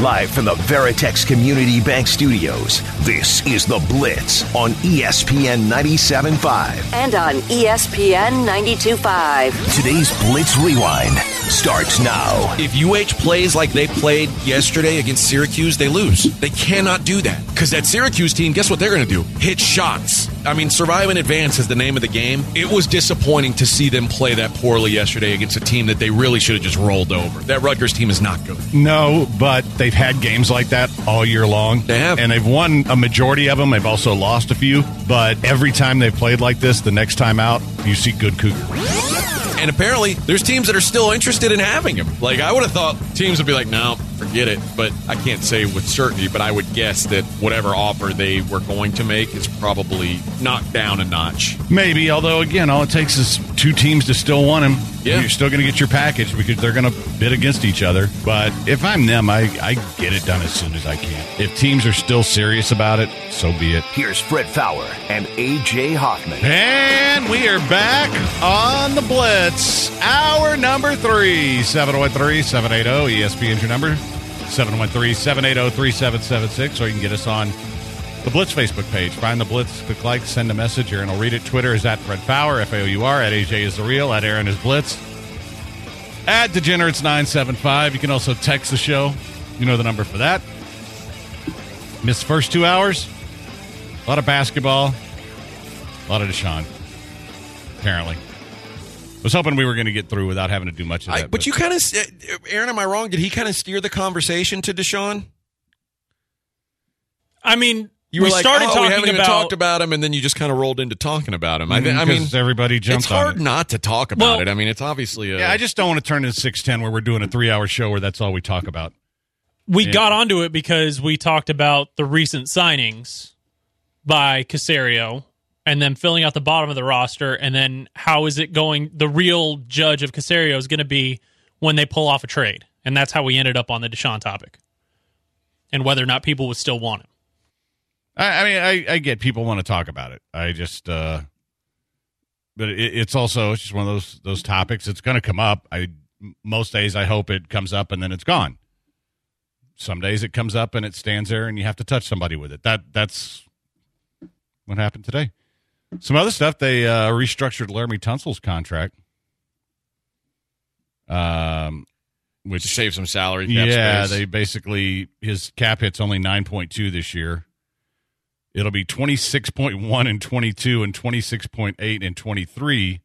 Live from the Veritex Community Bank Studios, this is The Blitz on ESPN 97.5. and on ESPN 92.5. Today's Blitz Rewind starts now. If UH plays like they played yesterday against Syracuse, they lose. They cannot do that. Because that Syracuse team, guess what they're going to do? Hit shots. I mean, survive in advance is the name of the game. It was disappointing to see them play that poorly yesterday against a team that they really should have just rolled over. That Rutgers team is not good. No, but they've had games like that all year long. They have. And they've won a majority of them. They've also lost a few. But every time they've played like this, the next time out, you see good Cougar. And apparently, there's teams that are still interested in having him. Like, I would have thought teams would be like, no, forget it. But I can't say with certainty, but I would guess that whatever offer they were going to make is probably knocked down a notch. Maybe, although, again, all it takes is two teams to still want him. Yeah. You're still going to get your package because they're going to bid against each other. But if I'm them, I, I get it done as soon as I can. If teams are still serious about it, so be it. Here's Fred Faour and AJ Hoffman. And we are back on the Blitz. Hour number three, 713 780 ESPN's your number. 713 780 3776. Or you can get us on the Blitz Facebook page. Find the Blitz, click like, send a message, here, and I'll read it. Twitter is at Fred Faour, F A O U R, at AJ is the real, at Aaron is Blitz, at Degenerates975. You can also text the show. You know the number for that. Missed first two hours. A lot of basketball. A lot of Deshaun, apparently. Was hoping we were going to get through without having to do much of I, that. but you kind of, eh, eh, Aaron, am I wrong? Did he kind of steer the conversation to Deshaun? I mean, You were we like, started oh, we talking haven't even about talked about him, and then you just kind of rolled into talking about him. I, thi- I mm, mean, everybody jumped it's on hard it. not to talk about Well- it. I mean, it's obviously a, Yeah, I just don't want to turn into six ten where we're doing a three hour show where that's all we talk about. we Yeah. got onto it because we talked about the recent signings by Caserio and then filling out the bottom of the roster and then how is it going the real judge of Caserio is going to be when they pull off a trade. And that's how we ended up on the Deshaun topic. And whether or not people would still want him. I, I mean, I, I get people want to talk about it. I just, uh, but it, it's also it's just one of those those topics. It's going to come up. I most days I hope it comes up and then it's gone. Some days it comes up and it stands there and you have to touch somebody with it. That that's what happened today. Some other stuff they uh, restructured Laremy Tunsil's contract. Um, which save some salary. Cap yeah, space. they basically his cap hit's only nine point two this year. It'll be twenty six point one and twenty two and twenty six point eight and twenty three,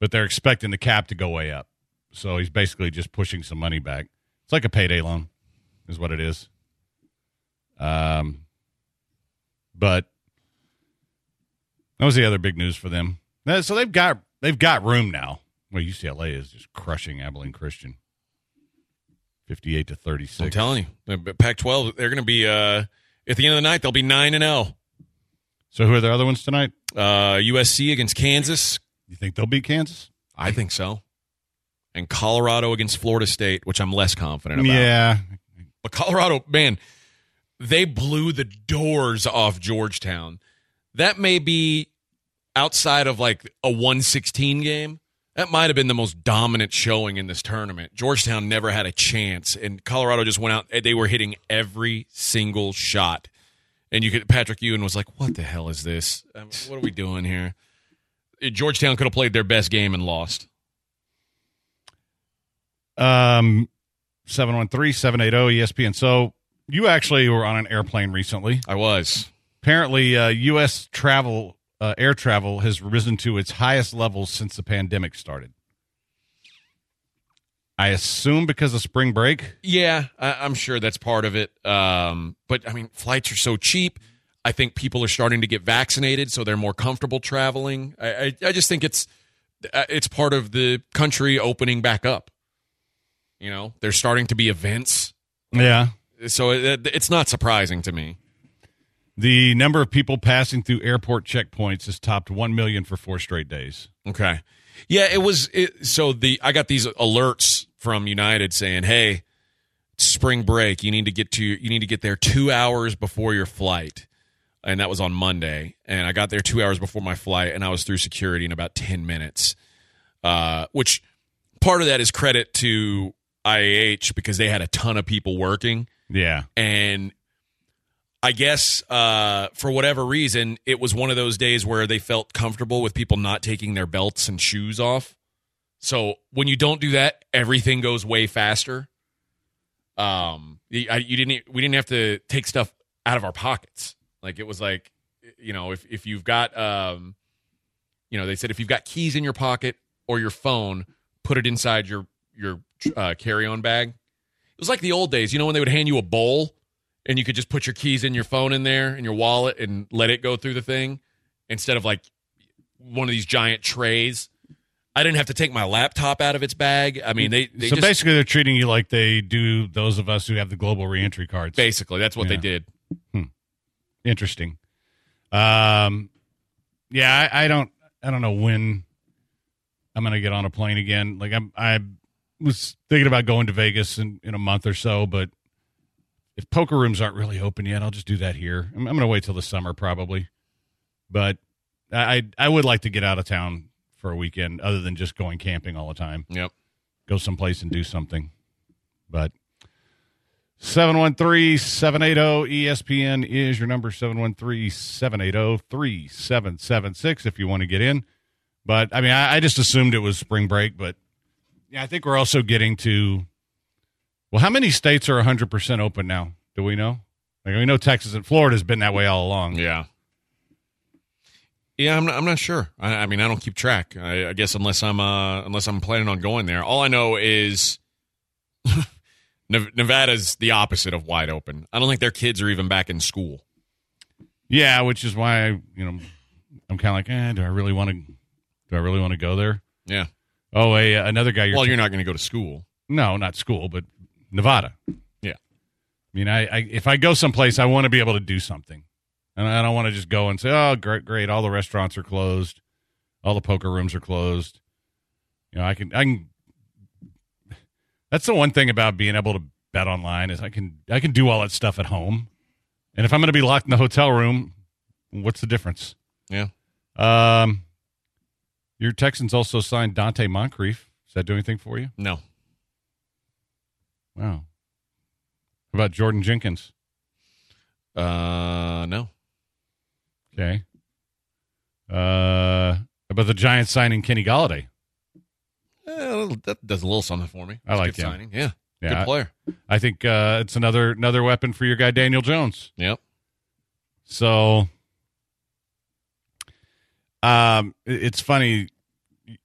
but they're expecting the cap to go way up. So he's basically just pushing some money back. It's like a payday loan, is what it is. Um, but that was the other big news for them. So they've got they've got room now. Well, UCLA is just crushing Abilene Christian, fifty-eight to thirty-six. I'm telling you, the Pac-12, they're going to be uh, at the end of the night. They'll be nine and zero. So who are the other ones tonight? Uh, USC against Kansas. You think they'll beat Kansas? I think so. And Colorado against Florida State, which I'm less confident about. Yeah, But Colorado, man, they blew the doors off Georgetown. That may be outside of like a 116 game. That might have been the most dominant showing in this tournament. Georgetown never had a chance, and Colorado just went out. They were hitting every single shot, and you could. Patrick Ewing was like, "What the hell is this? Um, What are we doing here?" Georgetown could have played their best game and lost. um, seven one three seven eight zero ESPN. So you actually were on an airplane recently. I was. Apparently, uh, U.S. travel uh, air travel has risen to its highest levels since the pandemic started. I assume because of spring break. Yeah, I, I'm sure that's part of it. Um, but I mean, flights are so cheap. I think people are starting to get vaccinated, so they're more comfortable traveling. I, I, I just think it's uh, it's part of the country opening back up. You know, there's starting to be events, Yeah, so it, it's not surprising to me. The number of people passing through airport checkpoints has topped 1 million for four straight days. Okay. Yeah, it was it, so the I got these alerts from United saying, "Hey, spring break, you need to get to you need to get there 2 hours before your flight." And that was on Monday, and I got there 2 hours before my flight and I was through security in about 10 minutes. Uh, which part of that is credit to IAH because they had a ton of people working Yeah. and I guess uh, for whatever reason, it was one of those days where they felt comfortable with people not taking their belts and shoes off. So when you don't do that, everything goes way faster. Um, you, I, you didn't. We didn't have to take stuff out of our pockets. Like it was like, you know, if if you've got, um, you know, they said if you've got keys in your pocket or your phone, put it inside your your uh, carry on bag. It was like the old days, you know, when they would hand you a bowl and you could just put your keys in your phone in there in your wallet and let it go through the thing instead of like one of these giant trays. I didn't have to take my laptop out of its bag. I mean, they, they so just, basically, they're treating you like they do those of us who have the global reentry cards. basically that's what they Yeah. did. Interesting. Um, yeah, I, I don't, I don't know when I'm going to get on a plane again. Like I'm, I was thinking about going to Vegas in, in a month or so, but if poker rooms aren't really open yet, I'll just do that here. I'm, I'm going to wait till the summer probably, but I, I, would like to get out of town for a weekend other than just going camping all the time Yep. go someplace and do something. But 713 780 ESPN is your number 713 780 3776 if you want to get in. But I mean, I, I just assumed it was spring break, but yeah, I think we're also getting to. Well, how many states are 100% open now? Do we know? Like, we know Texas and Florida has been that way all along. Yeah. Yeah, I'm not, I'm not sure. I, I mean, I don't keep track. I, I guess unless I'm uh, unless I'm planning on going there. All I know is Nevada's the opposite of wide open. I don't think their kids are even back in school. Yeah, which is why I, you know, I'm kind of like, eh, do I really want to? Do I really want to go there? Yeah. Oh, a another guy. You're Well, you're not going to go to school. no, not school, but Nevada. Yeah. I mean, I, I if I go someplace, I want to be able to do something, and I don't want to just go and say, "Oh, great, great! All the restaurants are closed, all the poker rooms are closed." You know, I can, I can. That's the one thing about being able to bet online is I can, I can do all that stuff at home, and if I'm going to be locked in the hotel room, what's the difference? Yeah. Um, your Texans also signed Donte Moncrief. Does that do anything for you? No. Wow. How about Jordan Jenkins? Uh, no. Okay. Uh, about the Giants signing Kenny Golladay? Eh, that does a little something for me. I like good him. signing. Yeah. Yeah, Good I- player. I think uh, it's another another weapon for your guy Daniel Jones. Yep. So, um, it's funny.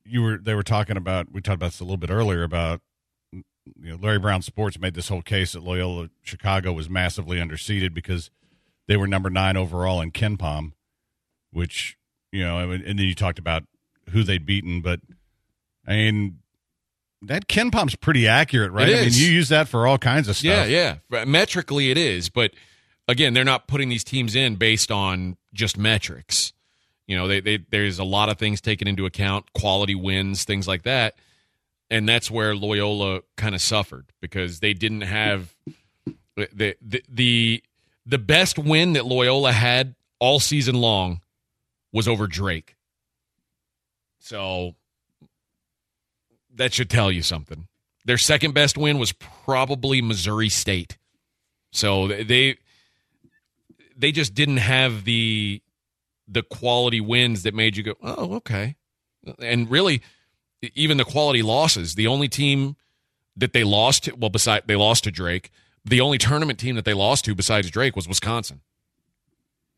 You were they were talking about we talked about this a little bit earlier about you know Larry Brown Sports made this whole case that Loyola Chicago was massively underseeded because they were number nine overall in KenPom, which you know, and then you talked about who they'd beaten, but I mean. That KenPom's pretty accurate, right? I mean, you use that for all kinds of stuff. Yeah, yeah. Metrically, it is, but again, they're not putting these teams in based on just metrics. You know, they, they there's a lot of things taken into account, quality wins, things like that, and that's where Loyola kind of suffered because they didn't have the the the the best win that Loyola had all season long was over Drake. So that should tell you something. Their second best win was probably Missouri State. So they they just didn't have the the quality wins that made you go, "Oh, okay." And really even the quality losses, the only team that they lost to, well beside they lost to Drake, the only tournament team that they lost to besides Drake was Wisconsin.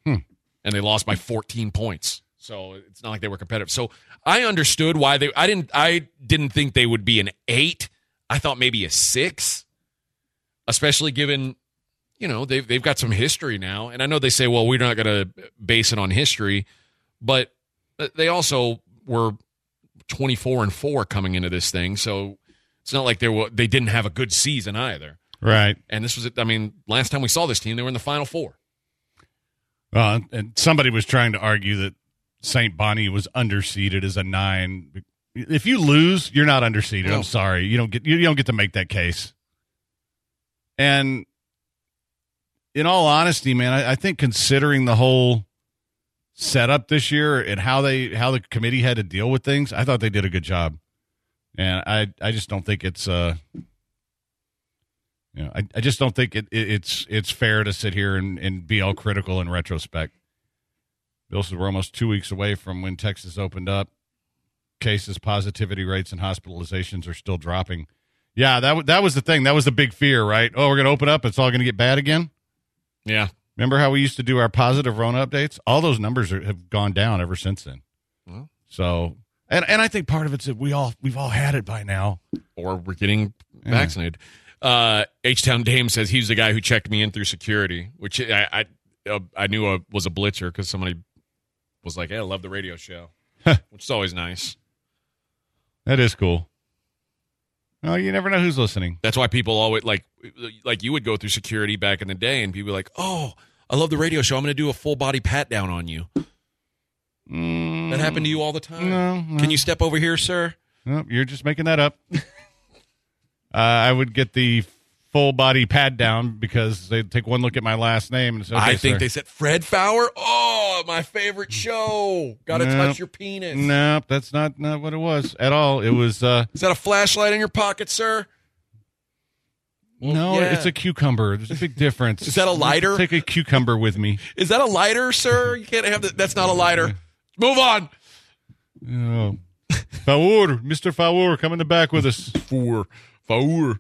Hmm. And they lost by 14 points. So it's not like they were competitive. So I understood why they I didn't I didn't think they would be an 8. I thought maybe a 6. Especially given you know, they've they've got some history now. And I know they say, well, we're not going to base it on history, but they also were 24 and 4 coming into this thing. So it's not like they were they didn't have a good season either. Right. And this was I mean, last time we saw this team, they were in the final four. Uh, and somebody was trying to argue that St. Bonnie was underseeded as a nine. If you lose, you're not underseeded. No. I'm sorry, you don't get you don't get to make that case. And in all honesty, man, I, I think considering the whole setup this year and how they how the committee had to deal with things, I thought they did a good job. And I I just don't think it's uh you know, I, I just don't think it, it, it's it's fair to sit here and, and be all critical in retrospect. Bill said we're almost two weeks away from when Texas opened up. Cases, positivity rates, and hospitalizations are still dropping. Yeah, that w- that was the thing. That was the big fear, right? Oh, we're going to open up. It's all going to get bad again. Yeah. Remember how we used to do our positive Rona updates? All those numbers are, have gone down ever since then. Well. So, and and I think part of it's that we all we've all had it by now. Or we're getting vaccinated. Uh, H Town Dame says he's the guy who checked me in through security, which I I, uh, I knew uh was a blitzer because somebody was like, "Hey, I love the radio show," which is always nice. That is cool. Oh, you never know who's listening. That's why people always like like you would go through security back in the day, and people were like, "Oh, I love the radio show. I'm going to do a full body pat down on you." That happened to you all the time. No, no. Can you step over here, sir? Nope, you're just making that up. uh, I would get the full body pad down because they'd take one look at my last name and say, okay, I think sir. they said Fred Faour. Oh, my favorite show. Got to Nope. touch your penis. Nope, that's not not what it was at all. It was uh Is that a flashlight in your pocket, sir? no, yeah. it's a cucumber. There's a big difference. Is that a lighter? Take a cucumber with me. Is that a lighter, sir? You can't have that. That's not a lighter. Move on. Oh. Faour, Mr. Faour, come in the back with us. For Faour.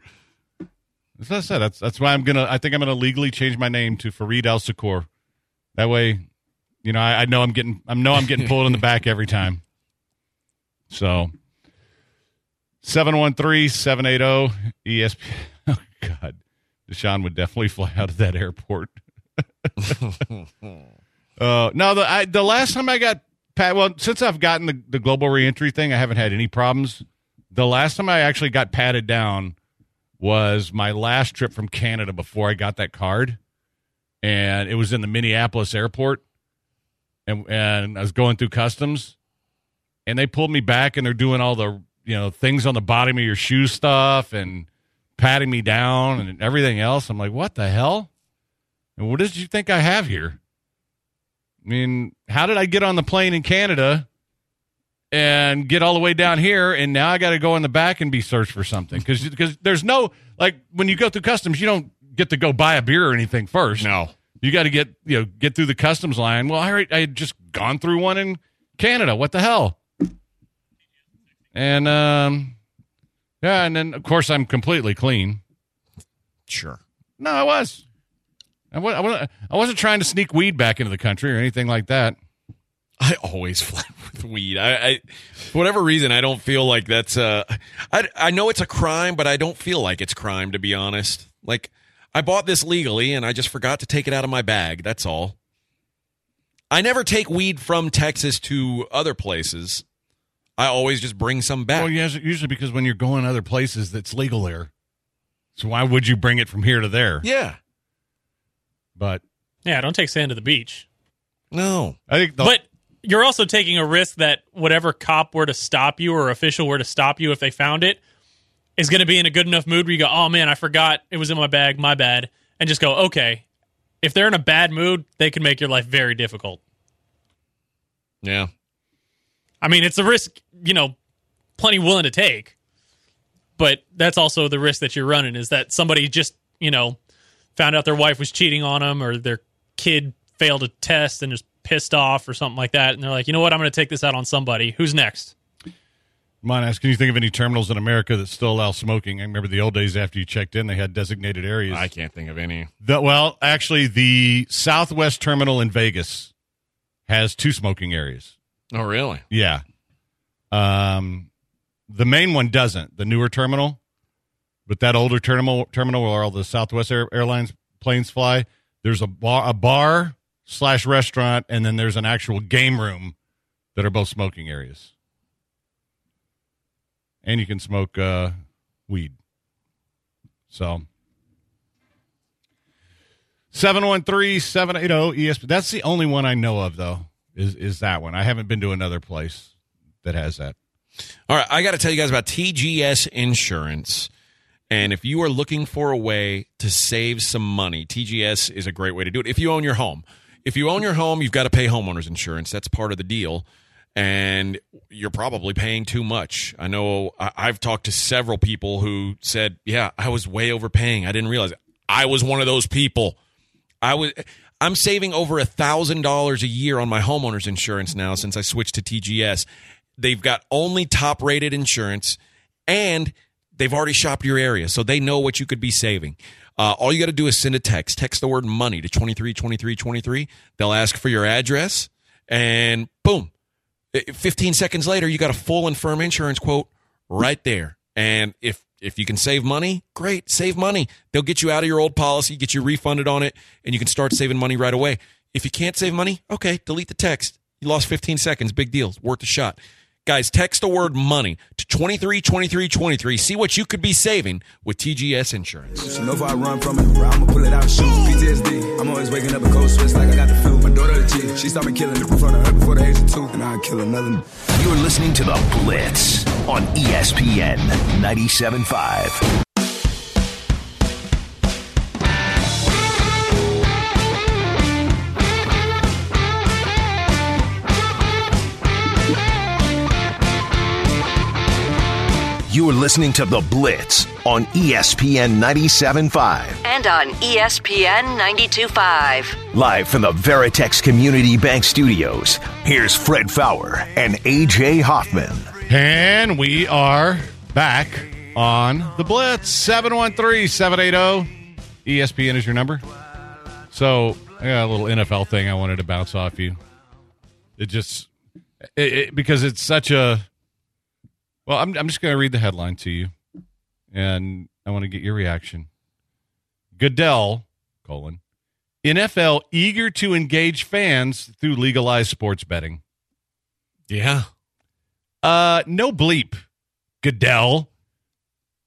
As I said, that's that's why I'm gonna. I think I'm gonna legally change my name to Farid Al Sakur. That way, you know, I, I know I'm getting. I know I'm getting pulled in the back every time. So, seven one three seven eight zero ESP. Oh God, Deshaun would definitely fly out of that airport. uh, no, the I, the last time I got pat. Well, since I've gotten the, the global reentry thing, I haven't had any problems. The last time I actually got patted down was my last trip from Canada before I got that card, and it was in the Minneapolis airport, and and I was going through customs, and they pulled me back, and they're doing all the you know things on the bottom of your shoe stuff and patting me down and everything else. I'm like, what the hell? And what did you think I have here? I mean, how did I get on the plane in Canada? And get all the way down here, and now I got to go in the back and be searched for something because because there's no like when you go through customs, you don't get to go buy a beer or anything first. No. you got to get you know get through the customs line. Well, I already- I had just gone through one in Canada. What the hell? And um, yeah, and then of course I'm completely clean. Sure. No, I was. I I I wasn't trying to sneak weed back into the country or anything like that. I always fly with weed. I, I, for whatever reason, I don't feel like that's. Uh, I I know it's a crime, but I don't feel like it's crime to be honest. Like I bought this legally, and I just forgot to take it out of my bag. That's all. I never take weed from Texas to other places. I always just bring some back. Well, yes, usually because when you're going other places, that's legal there. So why would you bring it from here to there? Yeah. But Yeah, don't take sand to the beach. No. I think the, But you're also taking a risk that whatever cop were to stop you or official were to stop you if they found it is going to be in a good enough mood where you go, oh man, I forgot it was in my bag, my bad, and just go, okay. If they're in a bad mood, they can make your life very difficult. Yeah. I mean, it's a risk, you know, plenty willing to take, but that's also the risk that you're running is that somebody just, you know, found out their wife was cheating on them or their kid failed a test and is pissed off or something like that. And they're like, you know what? I'm going to take this out on somebody. Who's next? Mine ask, can you think of any terminals in America that still allow smoking? I remember the old days after you checked in, they had designated areas. I can't think of any. The- well, actually, the Southwest Terminal in Vegas has two smoking areas. Oh, really? Yeah. Um, the main one doesn't. The newer terminal, but that older terminal terminal where all the Southwest Air, Airlines planes fly, there's a bar, a bar slash restaurant, and then there's an actual game room that are both smoking areas, and you can smoke uh, weed. So. 713 780 ESPN. That's the only one I know of, though, is, is that one. I haven't been to another place that has that. All right, I got to tell you guys about TGS Insurance. And if you are looking for a way to save some money, TGS is a great way to do it. If you own your home, if you own your home, you've got to pay homeowners insurance. That's part of the deal. And you're probably paying too much. I know I've talked to several people who said, Yeah, I was way overpaying. I didn't realize it. I was one of those people. I was. I'm saving over a thousand dollars a year on my homeowners insurance now since I switched to TGS. They've got only top rated insurance, and they've already shopped your area, so they know what you could be saving. Uh, all you got to do is send a text. Text the word money to 232323. They'll ask for your address, and boom. 15 seconds later, you got a full and firm insurance quote right there. And if if you can save money, great, save money. They'll get you out of your old policy, get you refunded on it, and you can start saving money right away. If you can't save money, okay, delete the text. You lost 15 seconds, big deal, worth a shot. Guys, text the word money to 232323. See what you could be saving with TGS Insurance. She know if I run from it, I'ma pull it out and shoot. PTSD, I'm always waking up a cold sweats like I got the flu. My daughter the cheat, she saw me killing it in front of her before the age of two, and I'd kill another. You're listening to The Blitz on ESPN 97.5. You are listening to The Blitz on ESPN 97.5. And on ESPN 92.5. Live from the Veritex Community Bank Studios, here's Fred Faour and AJ Hoffman. And we are back on the Blitz. 713 780 ESPN is your number. So, I got a little NFL thing I wanted to bounce off you. It just, it, it, because it's such a, well, I'm, I'm just going to read the headline to you, and I want to get your reaction. Goodell, colon, NFL eager to engage fans through legalized sports betting. Yeah. Uh, no bleep, Goodell.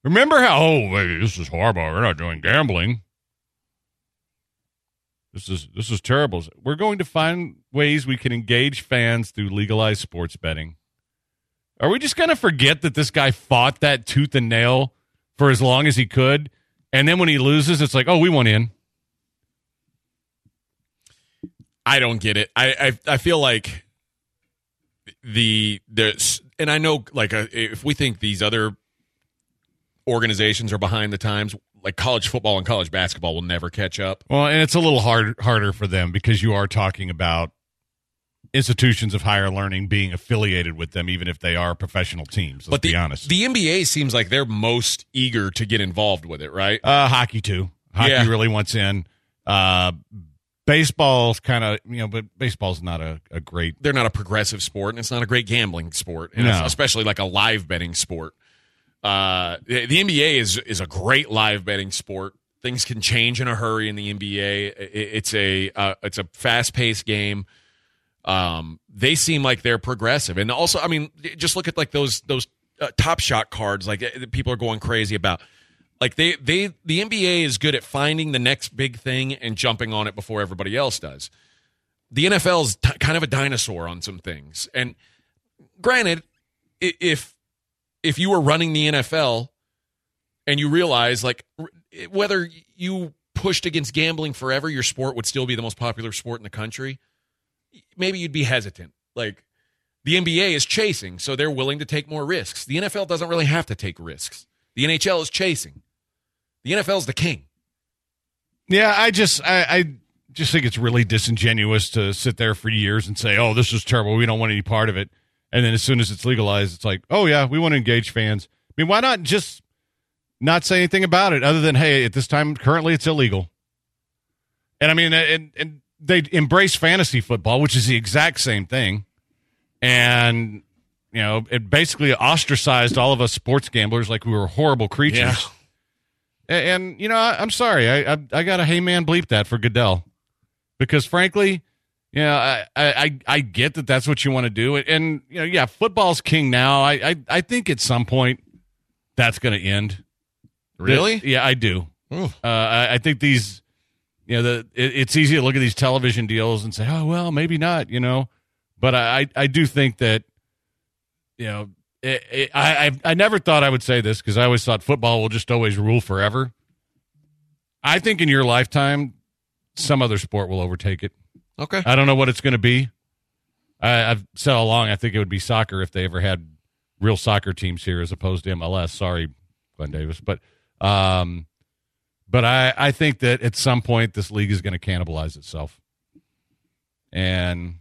Remember how? Oh, hey, this is horrible. We're not doing gambling. This is this is terrible. We're going to find ways we can engage fans through legalized sports betting. Are we just going to forget that this guy fought that tooth and nail for as long as he could, and then when he loses, it's like, oh, we went in. I don't get it. I I, I feel like the there's and I know like uh, if we think these other organizations are behind the times, like college football and college basketball will never catch up. Well, and it's a little hard harder for them because you are talking about institutions of higher learning being affiliated with them, even if they are professional teams. Let's but the be honest. the NBA seems like they're most eager to get involved with it, right? uh, hockey too. Hockey Yeah. really wants in. Uh, baseball's kind of you know, but baseball's not a, a great. They're not a progressive sport, and it's not a great gambling sport, and No. especially like a live betting sport. Uh, the, the NBA is is a great live betting sport. Things can change in a hurry in the NBA. It's a uh, it's a fast paced game. Um, they seem like they're progressive, and also, I mean, just look at like those those uh, top shot cards, like that people are going crazy about. Like they they the NBA is good at finding the next big thing and jumping on it before everybody else does. The NFL is t- kind of a dinosaur on some things, and granted, if if you were running the NFL and you realize like whether you pushed against gambling forever, your sport would still be the most popular sport in the country. Maybe you'd be hesitant. Like the NBA is chasing, so they're willing to take more risks. The NFL doesn't really have to take risks. The NHL is chasing. The NFL is the king. Yeah, I just I, I just think it's really disingenuous to sit there for years and say, "Oh, this is terrible. We don't want any part of it." And then as soon as it's legalized, it's like, "Oh yeah, we want to engage fans." I mean, why not just not say anything about it other than, "Hey, at this time currently it's illegal." And I mean, and and they embrace fantasy football, which is the exact same thing, and you know, it basically ostracized all of us sports gamblers like we were horrible creatures. Yeah. And, and, you know, I, I'm sorry, I, I I got a hey man bleep that for Goodell, because frankly, you know, I I I get that that's what you want to do, and, and you know, yeah, football's king now. I I, I think at some point that's going to end. Really? Yeah, I do. Uh, I, I think these you know, the it, it's easy to look at these television deals and say, oh well, maybe not, you know. But I I, I do think that you know it, it, I I I never thought I would say this because I always thought football will just always rule forever. I think in your lifetime, some other sport will overtake it. Okay. I don't know what it's going to be. I, I've said all along I think it would be soccer if they ever had real soccer teams here as opposed to MLS. Sorry, Glenn Davis, but um, but I I think that at some point this league is going to cannibalize itself, and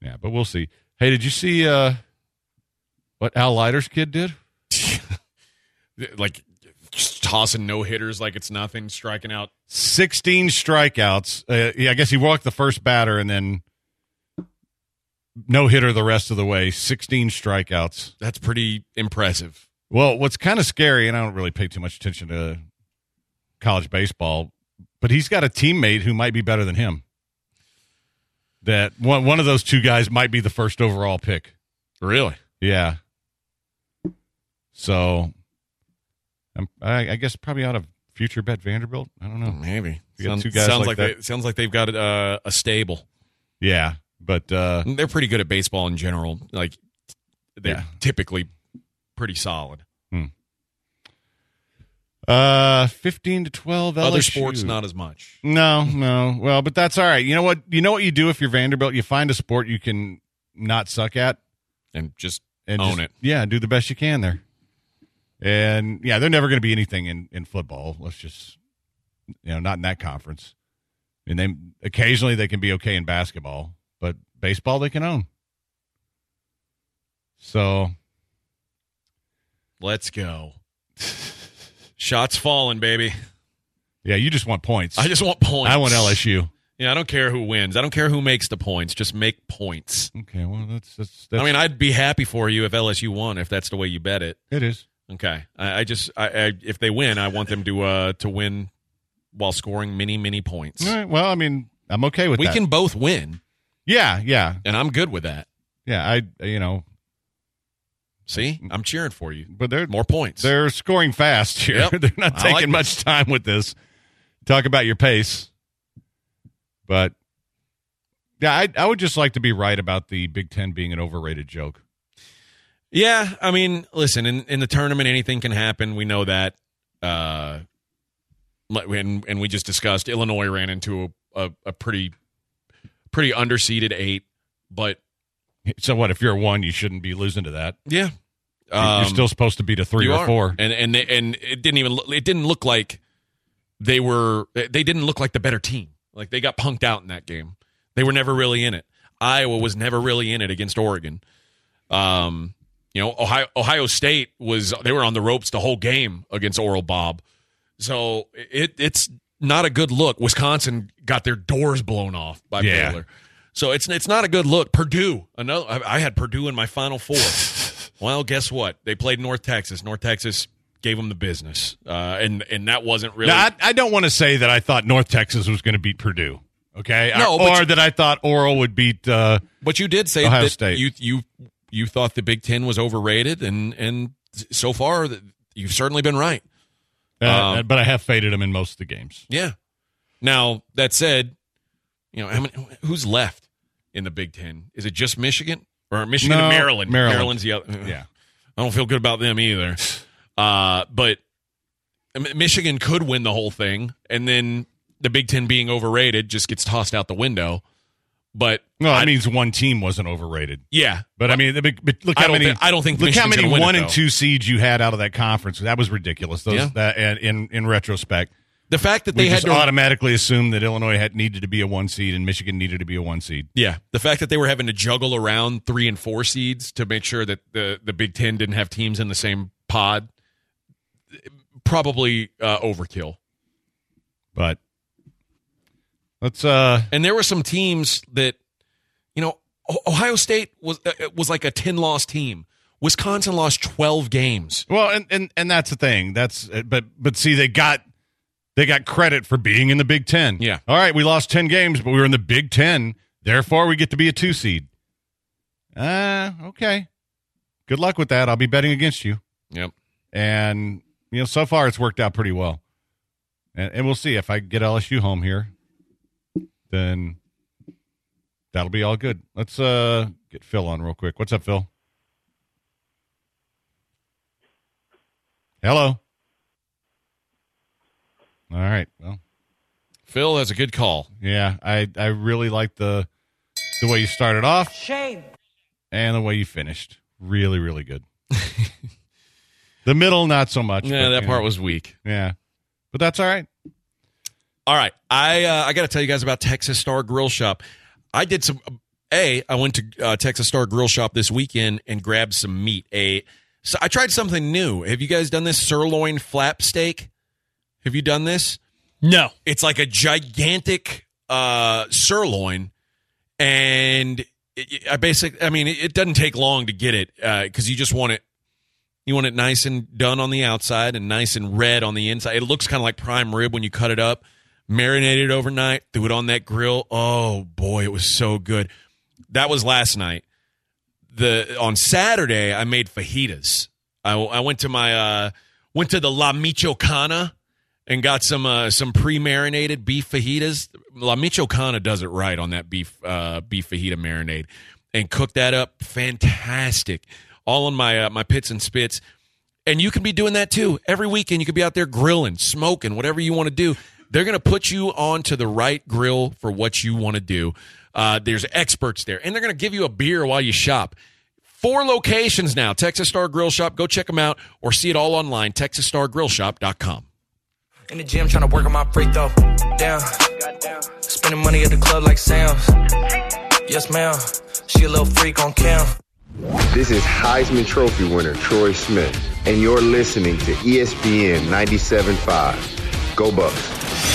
yeah, but we'll see. Hey, did you see uh what Al Leiter's kid did? like just tossing no hitters like it's nothing, striking out. 16 strikeouts. Uh, yeah, I guess he walked the first batter and then no hitter the rest of the way. 16 strikeouts. That's pretty impressive. Well, what's kind of scary, and I don't really pay too much attention to college baseball, but he's got a teammate who might be better than him. That one one of those two guys might be the first overall pick. Really? Yeah. So, I'm, I, I guess probably out of future bet Vanderbilt. I don't know. Maybe. Sounds, two guys sounds like like, they, sounds like they've got uh, a stable. Yeah, but uh, They're pretty good at baseball in general. Like they're Yeah. typically pretty solid. Uh, fifteen to twelve. Other sports, not as much. No, no. Well, but that's all right. You know what? You know what you do if you're Vanderbilt. You find a sport you can not suck at And just and own just- it. Yeah, do the best you can there. And yeah, they're never going to be anything in in football. Let's just you know, not in that conference. And they occasionally they can be okay in basketball, but baseball they can own. So Let's go. Shots falling, baby. yeah, you just want points. I just want points. I want LSU. Yeah, I don't care who wins. I don't care who makes the points. Just make points. Okay, well that's that's, that's I mean, I'd be happy for you if LSU won, if that's the way you bet it. it is. Okay, I, I just, I, I, if they win, I want them to, uh, to win while scoring many, many points. All right, well, I mean, I'm okay with that. We that. can both win, Yeah, yeah, and I'm good with that. yeah. I you know, See, I'm cheering for you. but they're More points. they're scoring fast here. Yep. they're not I like taking much time with this. Talk about your pace, but yeah, I I would just like to be right about the Big Ten being an overrated joke. Yeah, I mean, listen, in, in the tournament, anything can happen. We know that. Uh, and, and we just discussed Illinois ran into a, a, a pretty pretty underseeded eight, but So what if you're a one, you shouldn't be losing to that. yeah, you're Um, still supposed to beat a three or are. four. and and they, and it didn't even look, it didn't look like they were they didn't look like the better team. Like they got punked out in that game. They were never really in it. Iowa was never really in it against Oregon. Um, you know, Ohio Ohio State was they were on the ropes the whole game against Oral Bob. So it it's not a good look. Wisconsin got their doors blown off by Yeah. Baylor. So it's it's not a good look. Purdue, another I, I had Purdue in my final four. well, guess what? They played North Texas. North Texas gave them the business, uh, and and that wasn't really. I, I don't want to say that I thought North Texas was going to beat Purdue. Okay, No, or, or you- that I thought Oral would beat. Uh, but you did say Ohio that State. you you you thought the Big Ten was overrated, and and so far you've certainly been right. uh, Um, but I have faded them in most of the games. Yeah. Now that said, you know how many, who's left in the Big Ten? Is it just Michigan or Michigan No, and Maryland? Maryland. Maryland's the other. Yeah. I don't feel good about them either. Uh, but Michigan could win the whole thing, and then the Big Ten being overrated just gets tossed out the window. But No, that I- means one team wasn't overrated. yeah, But I mean, but, but look how don't many. think- I don't think look how many one and two seeds you had out of that conference. That was ridiculous. Those Yeah. that and in in retrospect, the fact that we they had just to automatically assumed that Illinois had needed to be a one seed and Michigan needed to be a one seed. Yeah, the fact that they were having to juggle around three and four seeds to make sure that the the Big Ten didn't have teams in the same pod, probably uh, overkill. But let's uh And there were some teams that, you know, Ohio State was uh, was like a ten loss team. Wisconsin lost twelve games. well and and and that's the thing. That's but but see they got they got credit for being in the Big 10. Yeah. All right, we lost 10 games, but we were in the Big 10. Therefore, we get to be a 2 seed. Uh, okay. Good luck with that. I'll be betting against you. Yep. and you know so far it's worked out pretty well and, and we'll see if I get LSU home here. Then that'll be all good. Let's uh get Phil on real quick. What's up, Phil? Hello. All right. Well, Phil has a good call. yeah, I I really like the the way you started off. Shame. And the way you finished. Really, really good. the middle, not so much. Yeah, but, that part know, was weak. Yeah, but that's all right. All right, I uh, I got to tell you guys about Texas Star Grill Shop. I did some. A, I went to uh, Texas Star Grill Shop this weekend and grabbed some meat. A, so I tried something new. Have you guys done this sirloin flap steak? Have you done this? No. It's like a gigantic uh, sirloin, and it, I basically, I mean, it, it doesn't take long to get it because you just want it. You want it nice and done on the outside and nice and red on the inside. It looks kind of like prime rib when you cut it up. Marinated overnight, threw it on that grill. Oh boy, it was so good. That was last night. The on Saturday, I made fajitas. I, I went to my uh, went to the La Michoacana and got some uh, some pre-marinated beef fajitas. La Michoacana does it right on that beef uh, beef fajita marinade, and cooked that up fantastic. All on my uh, my pits and spits, and you can be doing that too every weekend. You could be out there grilling, smoking, whatever you want to do. They're going to put you onto the right grill for what you want to do. Uh, there's experts there, and they're going to give you a beer while you shop. Four locations now. Texas Star Grill Shop. Go check them out or see it all online. TexasStarGrillShop.com. In the gym trying to work on my free throw. Down. Spending money at the club like Sam's. Yes, ma'am. She a little freak on cam. This is Heisman Trophy winner Troy Smith, and you're listening to ESPN 97.5. Go Bucks.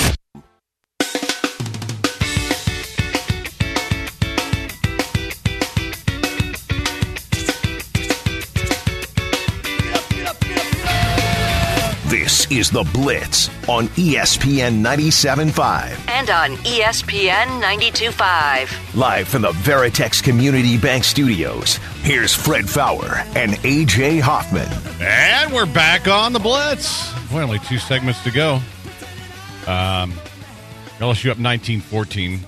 This is The Blitz on ESPN 97.5. And on ESPN 92.5. Live from the Veritex Community Bank Studios, here's Fred Faour and AJ Hoffman. And we're back on the Blitz. Well, only two segments to go. Um, LSU up 19 14.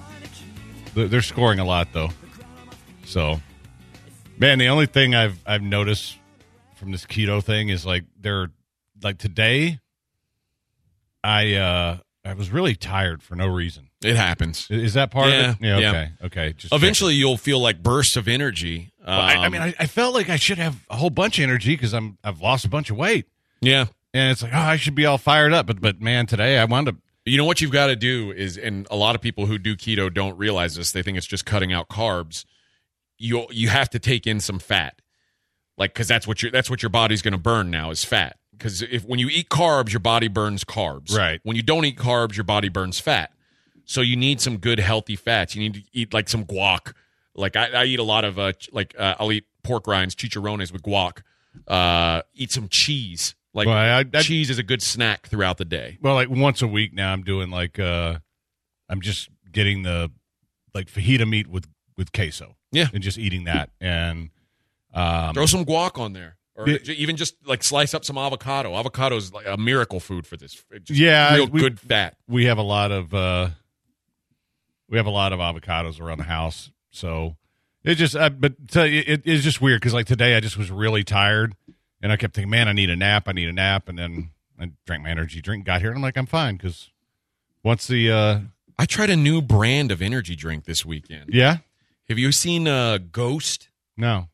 They're scoring a lot, though. So, man, the only thing I've I've noticed from this keto thing is like they're like today. I uh I was really tired for no reason. It happens. Is that part Yeah, of it? Yeah. yeah. Okay. Okay. Just Eventually, you'll feel like bursts of energy. Well, I, I Um, mean, I, I felt like I should have a whole bunch of energy because I'm I've lost a bunch of weight, yeah. and it's like oh I should be all fired up, but but man, today I wound up You know what you've got to do is, and a lot of people who do keto don't realize this. They think it's just cutting out carbs. You you have to take in some fat, like because that's what your that's what your body's going to burn now is fat. Because if when you eat carbs, your body burns carbs. Right. When you don't eat carbs, your body burns fat. So you need some good healthy fats. You need to eat like some guac. Like I, I eat a lot of uh, like uh, I'll eat pork rinds, chicharrones with guac. Uh, eat some cheese. Like Well, I- I- cheese is a good snack throughout the day. well like once a week now. I'm doing like uh I'm just getting the like fajita meat with with queso, Yeah. and just eating that, and um Throw some guac on there, or j- even just like slice up some avocado. Avocado is like a miracle food for this. Just Yeah, real we- good fat. we have a lot of uh we have a lot of avocados around the house so it just uh, but it, it's just weird because like today i just was really tired and i kept thinking man i need a nap i need a nap and then i drank my energy drink got here and i'm like i'm fine because once the uh I tried a new brand of energy drink this weekend. yeah Have you seen uh, Ghost? no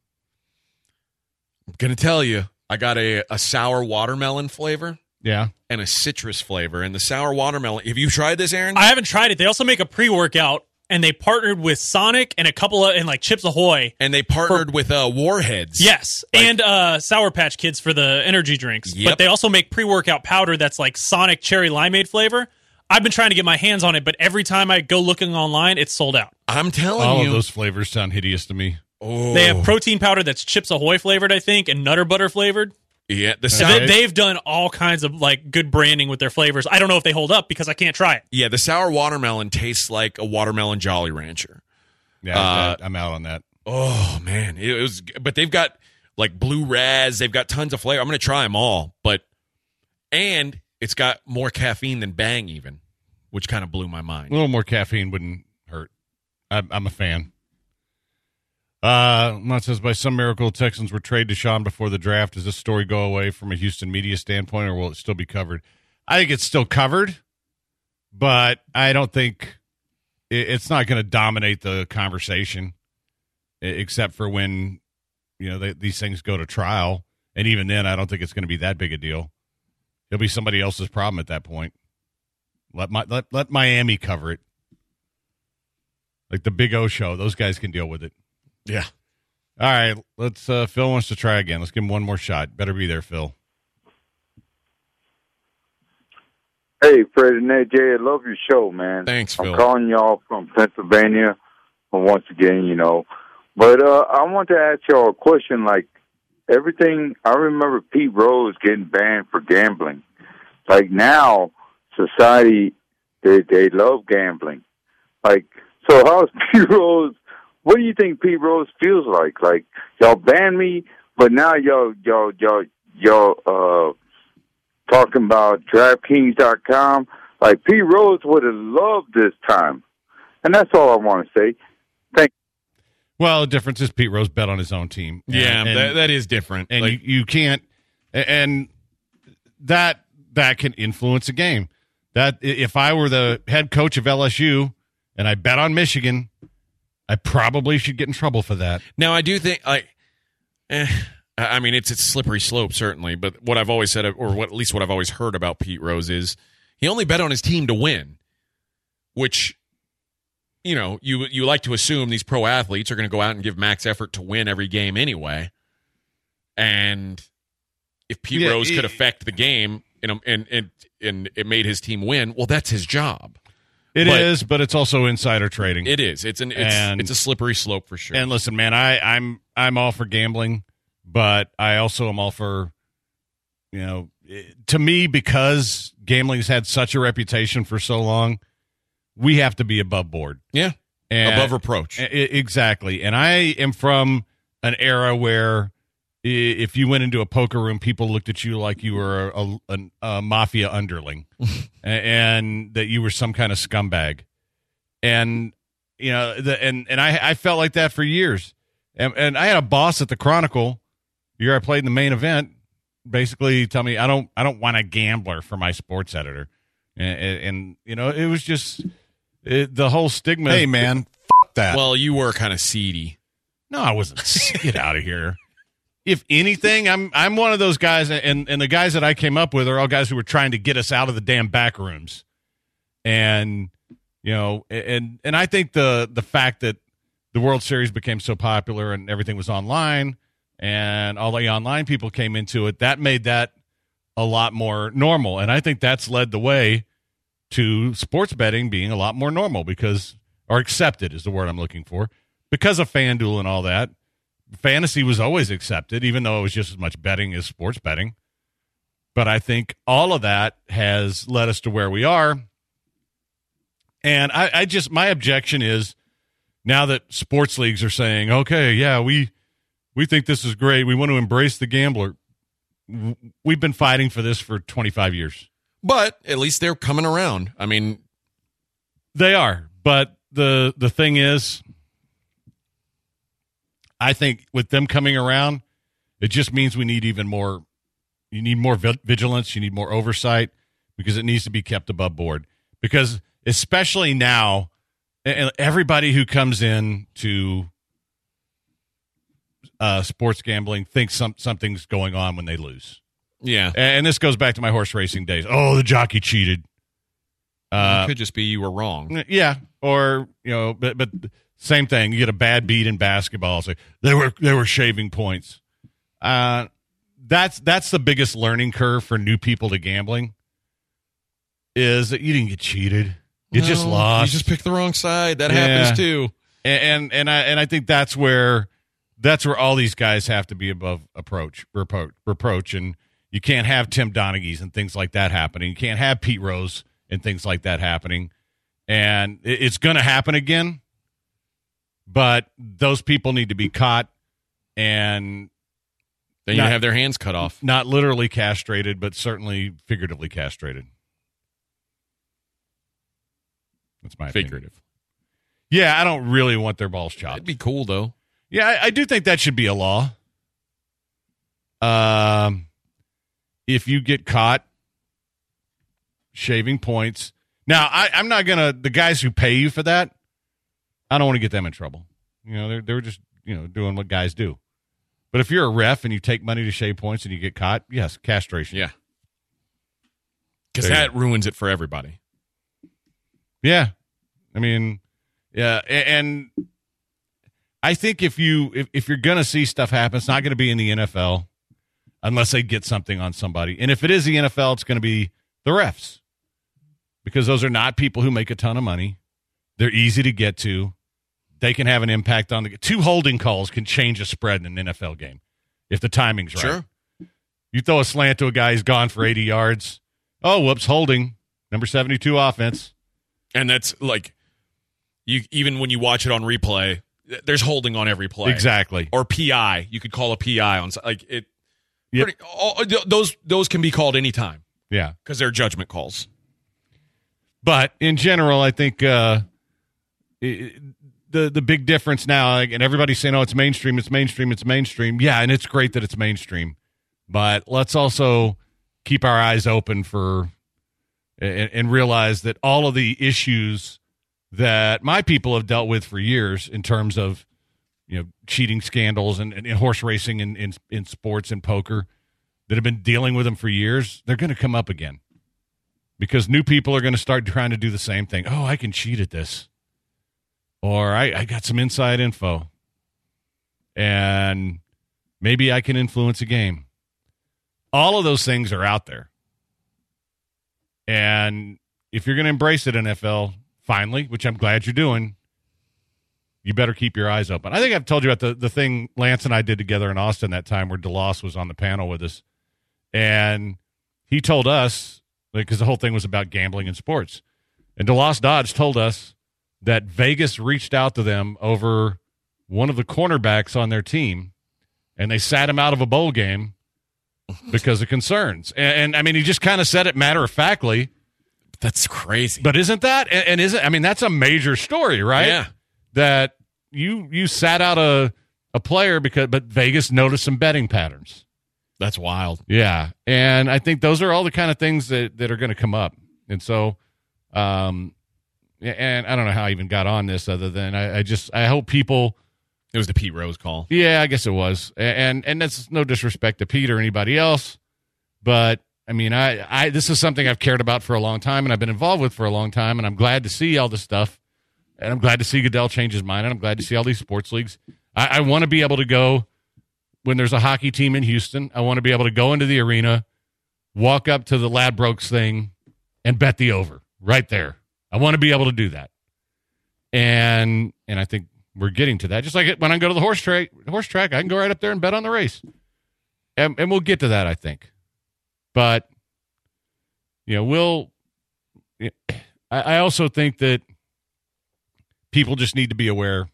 I'm gonna tell you, I got a, a sour watermelon flavor yeah and a citrus flavor. And the sour watermelon. Have you tried this, Aaron? I haven't tried it. They also make a pre workout and they partnered with Sonic and a couple of and like Chips Ahoy. and they partnered with uh, Warheads. Yes, and uh, Sour Patch Kids for the energy drinks. Yep. But they also make pre-workout powder that's like Sonic Cherry Limeade flavor. I've been trying to get my hands on it, but every time I go looking online, it's sold out. I'm telling you all you. of those flavors sound hideous to me oh, They have protein powder that's Chips Ahoy flavored, I think, and Nutter Butter flavored. yeah, the sour, they, they've done all kinds of like good branding with their flavors. I don't know if they hold up because I can't try it. yeah, the sour watermelon tastes like a watermelon Jolly Rancher. yeah Uh, i'm out on that Oh man, it was. But they've got like blue raz. They've got tons of flavor. I'm gonna try them all. But and it's got more caffeine than Bang, even, which kind of blew my mind. A little more caffeine wouldn't hurt. I'm, I'm a fan. Uh, Mott says, by some miracle, Texans were traded to Sean before the draft. Does this story go away from a Houston media standpoint, or will it still be covered? I think it's still covered, but I don't think it's not going to dominate the conversation, except for when you know they, these things go to trial, and even then, I don't think it's going to be that big a deal. It'll be somebody else's problem at that point. Let my let, let Miami cover it. Like the Big O show, those guys can deal with it. Yeah. All right, let's. Uh, Phil wants to try again. Let's give him one more shot. Better be there, Phil. Hey, Fred and AJ, I love your show, man. Thanks, I'm calling y'all from Pennsylvania once again, you know. But uh, I want to ask y'all a question. Like everything, I remember Pete Rose getting banned for gambling. Like now, society they they love gambling. Like so, how's Pete Rose? What do you think Pete Rose feels like? Like y'all banned me, but now y'all y'all y'all y'all uh talking about DraftKings.com. Like Pete Rose would have loved this time, and that's all I want to say. Thank. Well, the difference is Pete Rose bet on his own team. Yeah, and, that, that is different. and Like, you, you can't, and that that can influence a game. That if I were the head coach of LSU and I bet on Michigan, I probably should get in trouble for that. Now I do think like, eh, I I mean it's it's a slippery slope certainly, but what I've always said, or what at least what I've always heard about Pete Rose is he only bet on his team to win, which you know you you like to assume these pro athletes are going to go out and give max effort to win every game anyway, and if Pete Yeah, Rose he- could affect the game and and and and it made his team win, well that's his job. It is, But- but, it's also insider trading. It is. It's an it's, And- it's a slippery slope for sure. And listen, man, I, I'm I'm all for gambling, but I also am all for, you know, eh, to me because gambling's had such a reputation for so long, we have to be above board. yeah, And, above reproach. Exactly. And I am from an era where if you went into a poker room, people looked at you like you were a, a, a mafia underling and that you were some kind of scumbag. And, you know, the, and, and I, I felt like that for years. And, and I had a boss at the Chronicle, the year I played in the main event, basically tell me, I don't, I don't want a gambler for my sports editor. And, and, and you know, it was just it, the whole stigma. Hey, man, f- that. well, you were kind of seedy. No, I wasn't. Get out of here. If anything, I'm I'm one of those guys, and and the guys that I came up with are all guys who were trying to get us out of the damn back rooms, and you know, and and I think the the fact that the World Series became so popular and everything was online, and all the online people came into it, that made that a lot more normal, and I think that's led the way to sports betting being a lot more normal because or accepted is the word I'm looking for because of FanDuel and all that, fantasy was always accepted, even though it was just as much betting as sports betting. But I think all of that has led us to where we are. And I, I just, my objection is now that sports leagues are saying, okay, yeah, we, we think this is great. We want to embrace the gambler. We've been fighting for this for 25 years. But at least they're coming around. I mean, They are, but the the thing is, I think with them coming around, it just means we need even more. You need more vigilance. You need more oversight because it needs to be kept above board. Because especially now, and everybody who comes in to uh, sports gambling thinks some something's going on when they lose. yeah, And this goes back to my horse racing days. Oh, the jockey cheated. Uh, it could just be you were wrong. yeah, or you know, but but same thing. You get a bad beat in basketball. Say they were they were shaving points. Uh, that's that's the biggest learning curve for new people to gambling. Is that you didn't get cheated. You just lost. You just picked the wrong side. That Yeah. happens too. and, and and I and I think that's where that's where all these guys have to be above approach reproach reproach and you can't have Tim Donaghy's and things like that happening. You can't have Pete Rose and things like that happening. And it- it's going to happen again. But those people need to be caught and Then you Not- have their hands cut off. Not literally castrated, but certainly figuratively castrated. That's my opinion. Figurative. Yeah, I don't really want their balls chopped. It'd be cool though. Yeah, I, I do think that should be a law. Um, if you get caught shaving points, now I, I'm not gonna. The guys who pay you for that, I don't want to get them in trouble. You know, they're they're just you know doing what guys do. But if you're a ref and you take money to shave points and you get caught, yes, castration. Yeah. Because that ruins it for everybody. Yeah, I mean, yeah, and I think if you if, if you're gonna see stuff happen, it's not going to be in the NFL unless they get something on somebody. And if it is the NFL, it's going to be the refs because those are not people who make a ton of money. They're easy to get to. They can have an impact on the two holding calls can change a spread in an NFL game if the timing's right. Sure. You throw a slant to a guy, he's gone for 80 yards. Oh, whoops, holding. Number 72 offense. And that's like you even when you watch it on replay, there's holding on every play. Exactly. Or PI. You could call a PI on like it Yep. pretty, all, those those can be called anytime Yeah. because they're judgment calls. But in general, I think uh, the the big difference now, like, and everybody's saying, "Oh, it's mainstream, it's mainstream, it's mainstream." Yeah, and it's great that it's mainstream, but let's also keep our eyes open for and, and realize that all of the issues that my people have dealt with for years in terms of you know cheating scandals and, and, horse racing and in, in sports and poker that have been dealing with them for years, they're going to come up again because new people are going to start trying to do the same thing. Oh, I can cheat at this. Or I, I got some inside info. And maybe I can influence a game. All of those things are out there. And if you're going to embrace it, NFL, finally, which I'm glad you're doing, you better keep your eyes open. I think I've told you about the, the thing Lance and I did together in Austin that time where DeLoss was on the panel with us. And he told us, because the whole thing was about gambling and sports. And DeLoss Dodds told us that Vegas reached out to them over one of the cornerbacks on their team, and they sat him out of a bowl game because of concerns. And, and I mean, he just kind of said it matter of factly. That's crazy. But isn't that and, and isn't I mean that's a major story, right? Yeah. That you you sat out a a player because but Vegas noticed some betting patterns. That's wild. Yeah. And I think those are all the kind of things that, that are going to come up. And so, um, and I don't know how I even got on this other than I, I just, I hope people, It was the Pete Rose call. yeah, I guess it was. And, and that's no disrespect to Pete or anybody else, but I mean, I, I, this is something I've cared about for a long time and I've been involved with for a long time. And I'm glad to see all this stuff. And I'm glad to see Goodell change his mind. And I'm glad to see all these sports leagues. I, I want to be able to go when there's a hockey team in Houston. I want to be able to go into the arena, walk up to the Ladbrokes thing, and bet the over right there. I want to be able to do that. And and I think we're getting to that. Just like when I go to the horse track, horse track, I can go right up there and bet on the race. And, and we'll get to that, I think. But you know, we'll. I, I also think that people just need to be aware.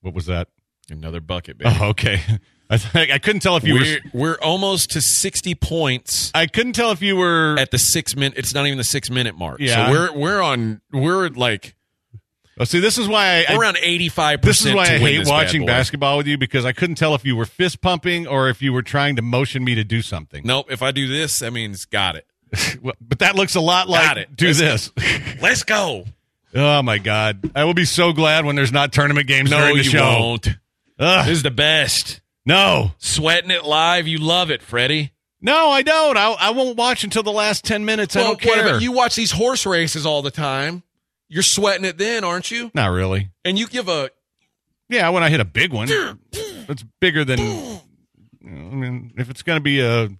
What was that? Another bucket, baby. Oh, okay. I, th- I couldn't tell if you we're, were. we're almost to 60 points I couldn't tell if you were. at the six minute. It's not even the six minute mark. Yeah. So we're we're on we're like Oh, see, this is why I, we're around 85. This is why I hate watching basketball with you because I couldn't tell if you were fist pumping or if you were trying to motion me to do something. Nope. If I do this, that means got it. Well, but that looks a lot like Got it. do Let's- this. Let's go. oh my god, I will be so glad when there's not tournament games No, during the you show. won't. Ugh, This is the best. No, Sweating it live, you love it, Freddie. no, I don't. I, I won't watch until the last ten minutes. I don't care. whatever. You watch these horse races all the time. You're sweating it then, aren't you? not really. And you give a Yeah, when I hit a big one, it's bigger than. I mean, if it's going to be a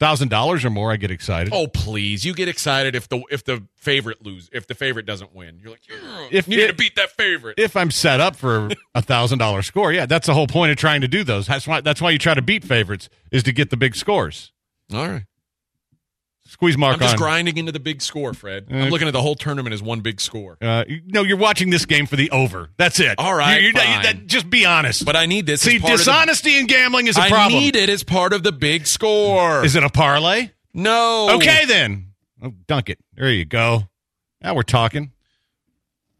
thousand dollars or more, I get excited. oh please. You get excited if the if the favorite lose if the favorite doesn't win. You're like, If you need it- to beat that favorite. if I'm set up for a thousand dollar score, yeah, that's the whole point of trying to do those. That's why that's why you try to beat favorites is to get the big scores. all right. Squeeze Mark I'm just on. grinding into the big score, Fred. Uh, I'm looking at the whole tournament as one big score. Uh, no, you're watching this game for the over. That's it. All right, You- you- fine. that- just be honest. But I need this. See, as part of the- dishonesty in gambling is a I problem. I need it as part of the big score. Is it a parlay? no. Okay, then. Oh, dunk it. There you go. Now we're talking.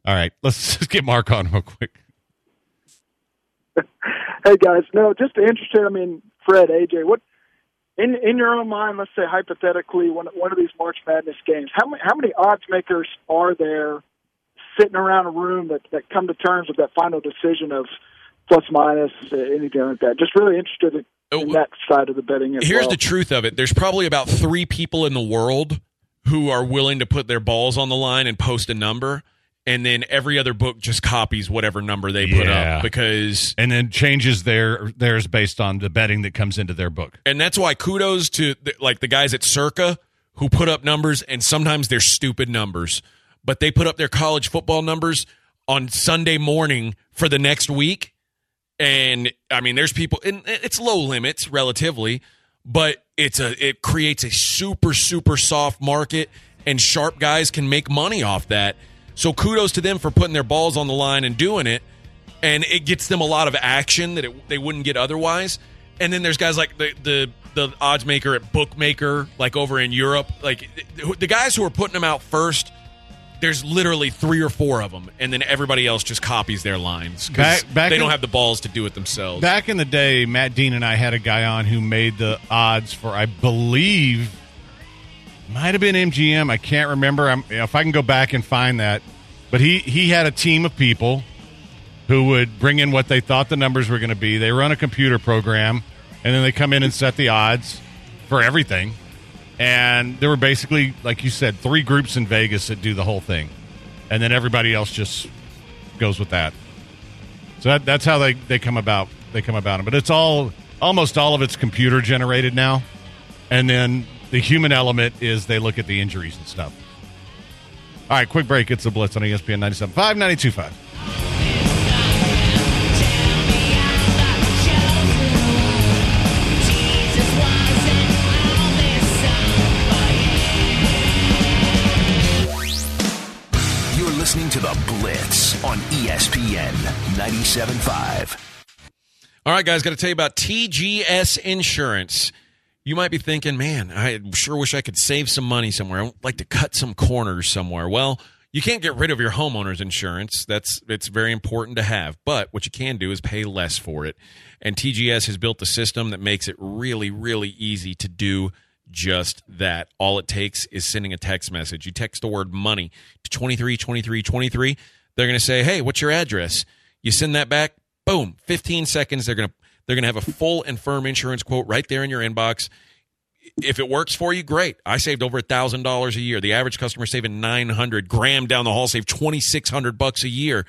All right, let's just get Mark on real quick. Hey guys, no, just interested. I mean, Fred, AJ, what in in your own mind? Let's say hypothetically, one one of these March Madness games, how many how many odds makers are there sitting around a room that that come to terms with that final decision of plus minus uh, anything like that? Just really interested in, in that side of the betting. As Here's well. the truth of it. There's probably about three people in the world who are willing to put their balls on the line and post a number, and then every other book just copies whatever number they put Yeah. up because And then changes their theirs based on the betting that comes into their book. and that's why kudos to the, like the guys at Circa who put up numbers and sometimes they're stupid numbers, but they put up their college football numbers on Sunday morning for the next week. And I mean, there's people, and it's low limits relatively, but it's a it creates a super super soft market, and sharp guys can make money off that. So kudos to them for putting their balls on the line and doing it and it gets them a lot of action that it, they wouldn't get otherwise. And then there's guys like the the the odds maker at Bookmaker, like over in Europe, like the, guys who are putting them out first. There's literally three or four of them, and then everybody else just copies their lines because they in- don't have the balls to do it themselves. Back in the day, Matt Dean and I had a guy on who made the odds for, I believe, might have been MGM. I can't remember. I'm, if I can go back and find that, but he he had a team of people who would bring in what they thought the numbers were going to be. They run a computer program, and then they come in and set the odds for everything. And there were basically, like you said, three groups in Vegas that do the whole thing, and then everybody else just goes with that. So that, that's how they, they come about. They come about them, but it's all almost all of it's computer generated now, and then the human element is they look at the injuries and stuff. All right, quick break. It's the Blitz on ESPN 97.5, 92.5. You're listening to The Blitz on ESPN 97.5. All right, guys, got to tell you about TGS Insurance. You might be thinking, man, I sure wish I could save some money somewhere. I'd like to cut some corners somewhere. Well, you can't get rid of your homeowner's insurance. That's it's very important to have. But what you can do is pay less for it. And TGS has built a system that makes it really, really easy to do just that. All it takes is sending a text message. You text the word money to 232323. They're going to say, "Hey, what's your address?" You send that back, boom, 15 seconds they're going to they're going to have a full and firm insurance quote right there in your inbox. If it works for you, great. I saved over thousand dollars a year. The average customer saving nine hundred. Graham down the hall saved twenty six hundred bucks a year.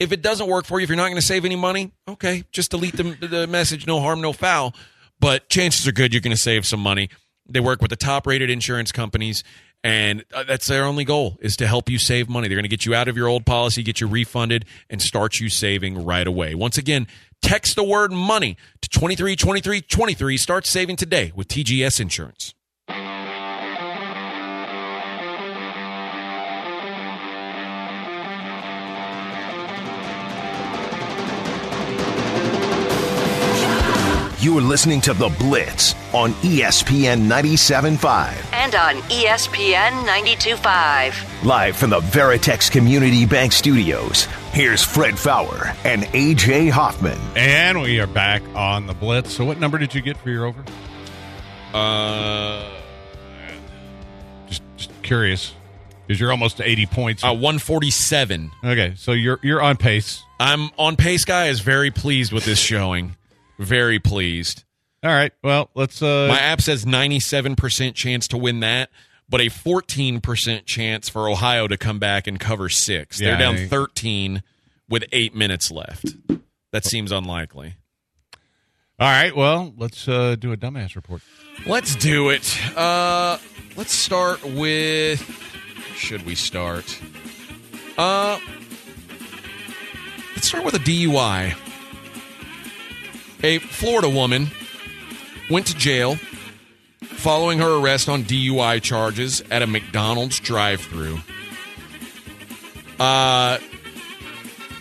If it doesn't work for you, if you're not going to save any money, okay, just delete the, the message. No harm, no foul. But chances are good you're going to save some money. They work with the top rated insurance companies, and uh, that's their only goal is to help you save money. They're going to get you out of your old policy, get you refunded, and start you saving right away. Once again, text the word money to 232323. Start saving today with TGS Insurance. You're listening to The Blitz on ESPN 97.5. And on ESPN 92.5. Live from the Veritex Community Bank Studios, here's Fred Faour and AJ Hoffman. And we are back on the Blitz. So, what number did you get for your over? Uh, Just, just curious, because you're almost to 80 points. uh 147. okay, so you're you're on pace. I'm on pace. Guy is very pleased with this showing. Very pleased. All right. Well, let's. uh My app says 97% chance to win that, but a 14% chance for Ohio to come back and cover six. Yeah, They're down I- 13 with eight minutes left. That seems unlikely. All right. Well, let's uh do a dumbass report. Let's do it. Uh, let's start with. Should we start? Uh, let's start with a DUI. A Florida woman went to jail following her arrest on DUI charges at a McDonald's drive-through. Uh,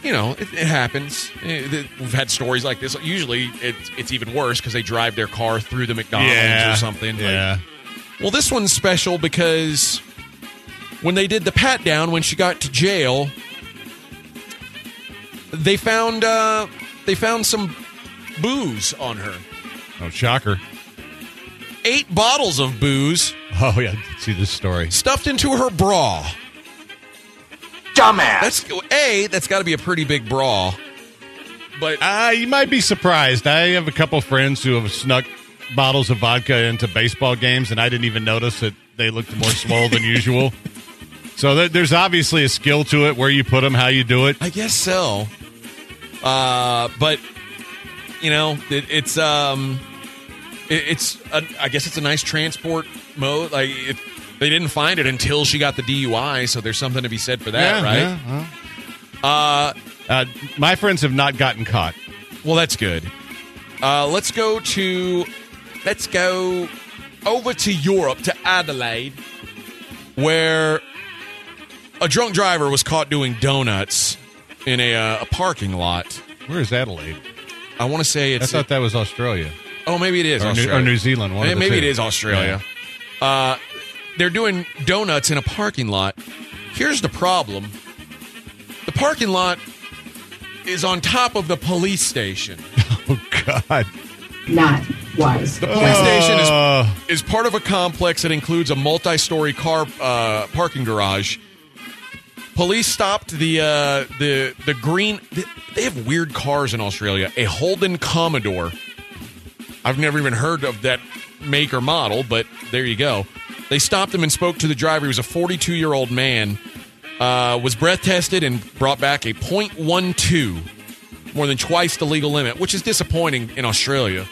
you know, it, it happens. Eh, We've had stories like this. Usually, it's it's even worse because they drive their car through the McDonald's Yeah. or something. Like, Yeah. well, this one's special because when they did the pat down when she got to jail, they found uh, they found some booze on her. Oh, shocker. Eight bottles of booze Oh, yeah. I did See this story. stuffed into her bra. Dumbass. That's a. That's got to be a pretty big bra. But Uh, you might be surprised. I have a couple friends who have snuck bottles of vodka into baseball games, and I didn't even notice that they looked more swole than usual. So there, there's obviously a skill to it, where you put them, how you do it. I guess so. Uh, but you know, it, it's um, it, it's a, I guess it's a nice transport mode. Like it, they didn't find it until she got the DUI, so there's something to be said for that, right? yeah, well. Uh, Uh, my friends have not gotten caught. well, that's good. Uh, let's go to let's go over to Europe to Adelaide, where a drunk driver was caught doing donuts in a, uh, a parking lot. Where is Adelaide? I want to say it's. I it's thought that was Australia. Oh, maybe it is Or New- or New Zealand, one of maybe it is Australia. Uh, they're doing donuts in a parking lot. Here's the problem: the parking lot is on top of the police station. Oh God! Not wise. The police station Uh. is, is part of a complex that includes a multi-story car uh, parking garage. Police stopped the uh, the the green. They have weird cars in Australia. A Holden Commodore. I've never even heard of that make or model, but there you go. They stopped him and spoke to the driver. He was a 42 year old man. Uh, was breath tested and brought back a .12, more than twice the legal limit, which is disappointing in Australia.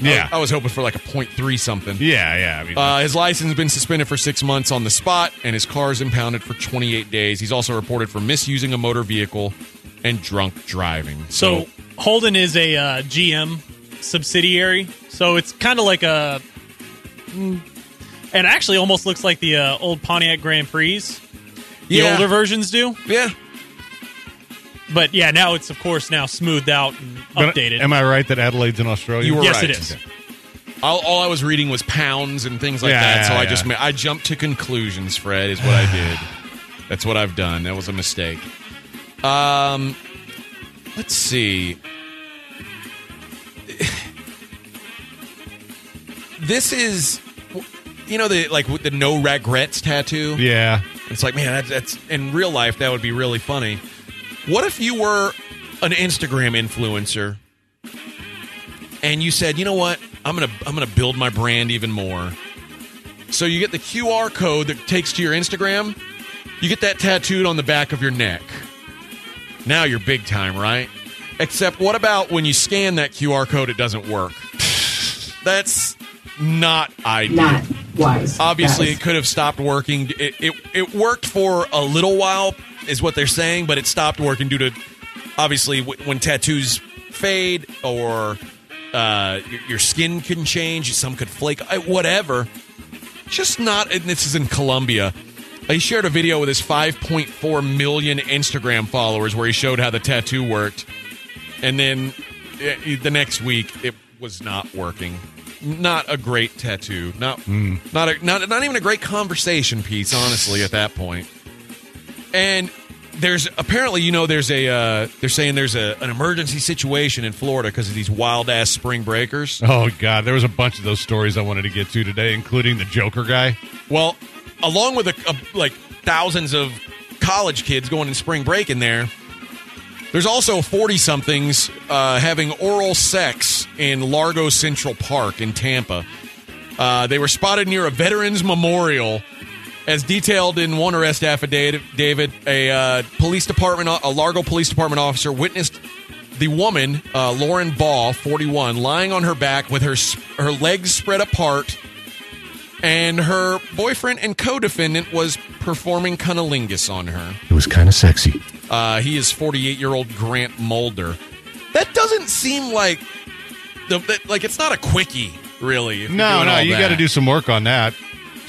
Yeah. I, I was hoping for like a .3 something. Yeah, yeah. I mean, Uh, his license has been suspended for six months on the spot, and his car is impounded for 28 days. He's also reported for misusing a motor vehicle and drunk driving. So Holden is a uh, GM subsidiary, so it's kind of like a, mm, and actually almost looks like the uh, old Pontiac Grand Prix. The Yeah. older versions do, yeah. But yeah, now it's of course now smoothed out and but updated. Am I right that Adelaide's in Australia? You were yes, right. it is. All, all I was reading was pounds and things like Yeah, that. So yeah, I just yeah. ma- I jumped to conclusions. Fred is what I did. That's what I've done. That was a mistake. Um, let's see. This is, you know, the like with the no regrets tattoo. Yeah. It's like, man, that's, that's in real life that would be really funny. What if you were an Instagram influencer and you said, you know what, I'm gonna I'm gonna build my brand even more. So you get the QR code that takes to your Instagram. You get that tattooed on the back of your neck. Now you're big time, right? Except what about when you scan that QR code, it doesn't work? That's not ideal. Not wise. Obviously, it could have stopped working. It, it it worked for a little while, is what they're saying, but it stopped working due to obviously w- when tattoos fade or uh, your, your skin can change, some could flake, whatever. Just not. And this is in Colombia. He shared a video with his 5.4 million Instagram followers where he showed how the tattoo worked, and then uh, the next week it was not working. Not a great tattoo. Not not a, not not even a great conversation piece. Honestly, at that point, and there's apparently you know there's a uh, they're saying there's a, an emergency situation in Florida because of these wild ass spring breakers. Oh God, there was a bunch of those stories I wanted to get to today, including the Joker guy. Well, along with a, a, like thousands of college kids going in spring break in there, there's also 40 somethings uh, having oral sex in Largo Central Park in Tampa. Uh, they were spotted near a veterans memorial. As detailed in one arrest affidavit, David, a uh, police department, a Largo police department officer witnessed the woman, uh, Lauren Ball, 41, lying on her back with her her legs spread apart and her boyfriend and co-defendant was performing cunnilingus on her. It was kind of sexy. Uh, he is 48-year-old Grant Mulder. That doesn't seem like the like it's not a quickie. really. No, no, you got to do some work on that.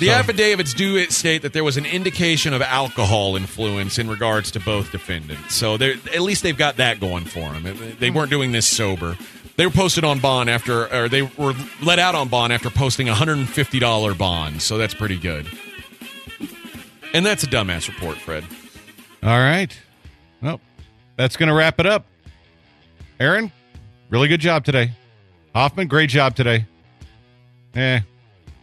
The So- affidavits do state that there was an indication of alcohol influence in regards to both defendants. So at least they've got that going for them. They weren't doing this sober. They were posted on bond after, or they were let out on bond after posting a $150 bond. So that's pretty good. And that's a dumbass report, Fred. All right. Well, that's going to wrap it up. Aaron, really good job today. Hoffman, great job today. Eh,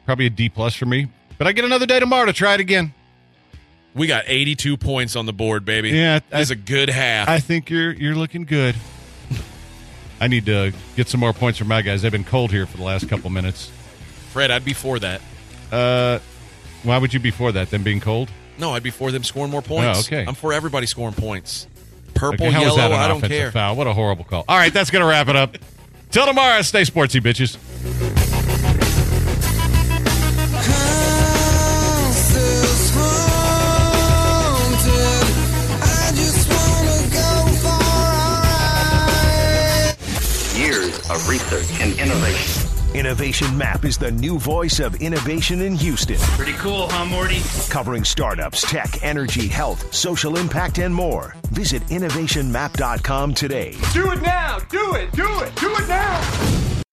probably a D plus for me, but I get another day tomorrow to try it again. We got 82 points on the board, baby. Yeah, That's a good half. I think you're you're looking good. I need to get some more points from my guys. They've been cold here for the last couple minutes. Fred, I'd be for that. Uh, why would you be for that? Them being cold? No, I'd be for them scoring more points. Oh, okay. I'm for everybody scoring points. Purple, Okay, yellow, I don't care. Foul? What a horrible call. All right, that's going to wrap it up. Till tomorrow, stay sportsy, bitches. Of research and innovation. Innovation Map is the new voice of innovation in Houston. Pretty cool, huh, Morty? Covering startups, tech, energy, health, social impact, and more. Visit innovationmap.com today. Do it now! Do it! Do it! Do